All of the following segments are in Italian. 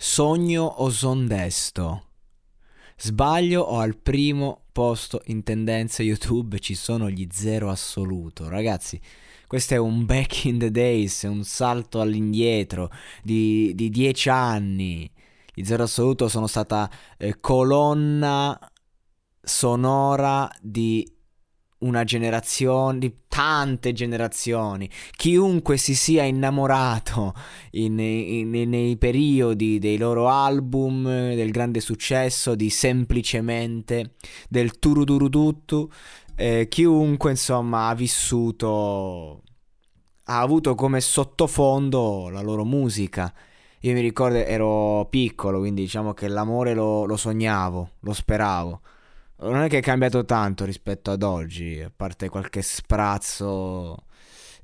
Sogno o son desto? Sbaglio o al primo posto in tendenza YouTube ci sono gli zero assoluto. Ragazzi, questo è un back in the days, un salto all'indietro di, di dieci anni. Gli zero assoluto sono stata eh, colonna sonora di una generazione, di tante generazioni, chiunque si sia innamorato in, in, in, nei periodi dei loro album, del grande successo, di semplicemente, del turuduruduttu, eh, chiunque insomma ha vissuto, ha avuto come sottofondo la loro musica. Io mi ricordo ero piccolo, quindi diciamo che l'amore lo, lo sognavo, lo speravo non è che è cambiato tanto rispetto ad oggi, a parte qualche sprazzo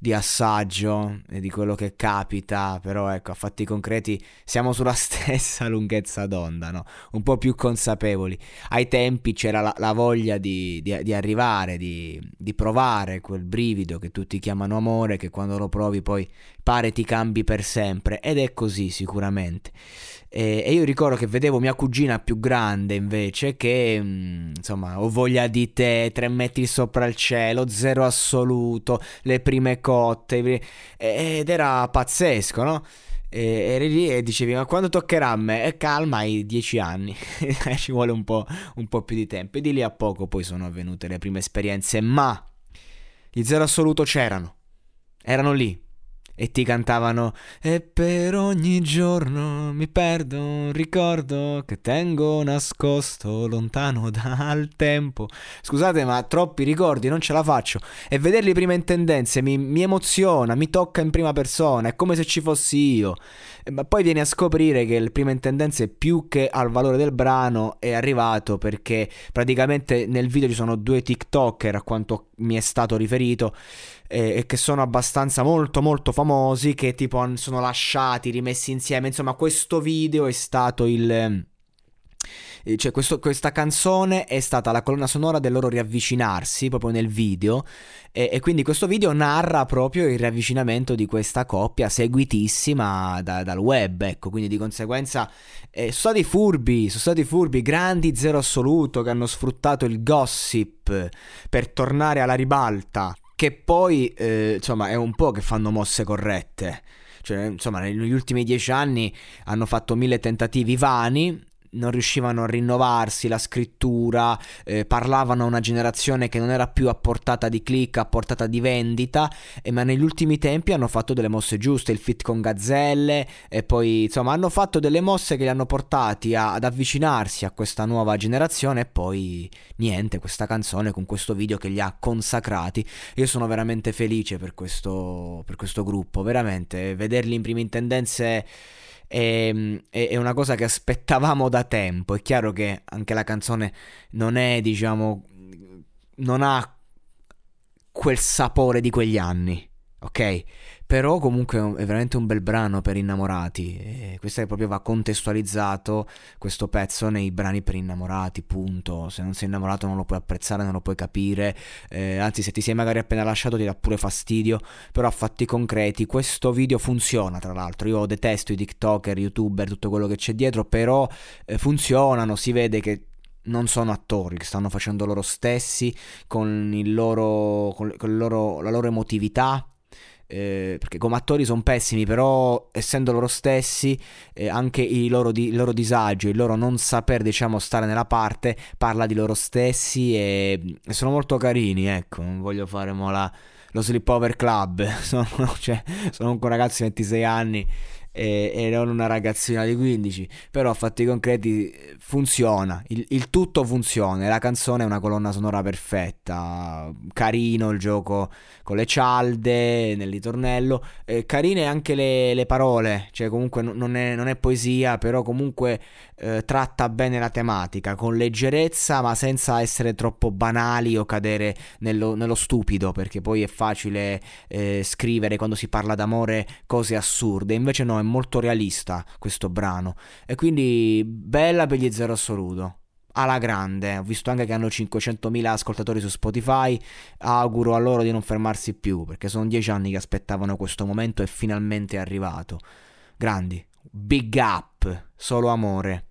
di assaggio e di quello che capita, però ecco, a fatti concreti siamo sulla stessa lunghezza d'onda, no? Un po' più consapevoli. Ai tempi c'era la, la voglia di, di, di arrivare, di, di, provare quel brivido che tutti chiamano amore, che quando lo provi poi pare ti cambi per sempre, ed è così sicuramente. E, e io ricordo che vedevo mia cugina più grande invece che, mh, mm, insomma, ho voglia di te, tre metri sopra il cielo, zero assoluto, le prime cotte, ed era pazzesco, no? E eri lì e dicevi ma quando toccherà a me? E calma, hai dieci anni, ci vuole un po', un po' più di tempo. E di lì a poco poi sono avvenute le prime esperienze, ma gli zero assoluto c'erano, erano lì, e ti cantavano E per ogni giorno mi perdo un ricordo che tengo nascosto lontano dal tempo. Scusate, ma troppi ricordi, non ce la faccio. E vederli prima in tendenze mi, mi emoziona, mi tocca in prima persona, è come se ci fossi io. Ma poi vieni a scoprire che il prima in tendenze più che al valore del brano è arrivato perché praticamente nel video ci sono due TikToker a quanto mi è stato riferito e che sono abbastanza molto molto famosi che tipo sono lasciati, rimessi insieme. Insomma, questo video è stato il eh, cioè questo, questa canzone è stata la colonna sonora del loro riavvicinarsi proprio nel video e, e, quindi questo video narra proprio il riavvicinamento di questa coppia seguitissima da, dal web ecco quindi di conseguenza eh, sono stati furbi sono stati furbi grandi zero assoluto che hanno sfruttato il gossip per tornare alla ribalta che poi eh, insomma è un po' che fanno mosse corrette. Cioè, insomma, negli ultimi dieci anni hanno fatto mille tentativi vani non riuscivano a rinnovarsi, la scrittura, eh, parlavano a una generazione che non era più a portata di click, a portata di vendita, eh, ma negli ultimi tempi hanno fatto delle mosse giuste, il fit con Gazzelle e poi insomma hanno fatto delle mosse che li hanno portati a, ad avvicinarsi a questa nuova generazione e poi niente, questa canzone con questo video che li ha consacrati. Io sono veramente felice per questo, per questo gruppo, veramente, vederli in prime intendenze è, è, una cosa che aspettavamo da tempo. È chiaro che anche la canzone non è, diciamo, non ha quel sapore di quegli anni, ok? Però comunque è veramente un bel brano per innamorati. E questo è proprio va contestualizzato questo pezzo nei brani per innamorati, punto. Se non sei innamorato non lo puoi apprezzare, non lo puoi capire. Eh, anzi, se ti sei magari appena lasciato ti dà pure fastidio. Però a fatti concreti, questo video funziona, tra l'altro. Io detesto i TikToker, YouTuber, tutto quello che c'è dietro, però eh, funzionano, si vede che non sono attori, che stanno facendo loro stessi con, il loro, con, con loro, la loro emotività eh, perché come attori sono pessimi, però essendo loro stessi, eh, anche il loro, di, il loro, disagio, il loro non saper, diciamo, stare nella parte, parla di loro stessi e, e sono molto carini, ecco, non voglio fare mola lo Sleepover Club, sono, cioè, sono un ragazzo di 26 anni e, e, non una ragazzina di 15, però a fatti concreti funziona, il, il, tutto funziona, la canzone è una colonna sonora perfetta, carino il gioco con le cialde nel ritornello, eh, carine anche le, le, parole, cioè comunque non è, non è poesia, però comunque eh, tratta bene la tematica, con leggerezza ma senza essere troppo banali o cadere nello, nello stupido, perché poi è facile eh, scrivere quando si parla d'amore cose assurde, invece no, molto realista questo brano e quindi bella per gli zero assoluto alla grande. Ho visto anche che hanno 500.000 ascoltatori su Spotify. Auguro a loro di non fermarsi più perché sono dieci anni che aspettavano questo momento e finalmente è arrivato. Grandi, big up, solo amore.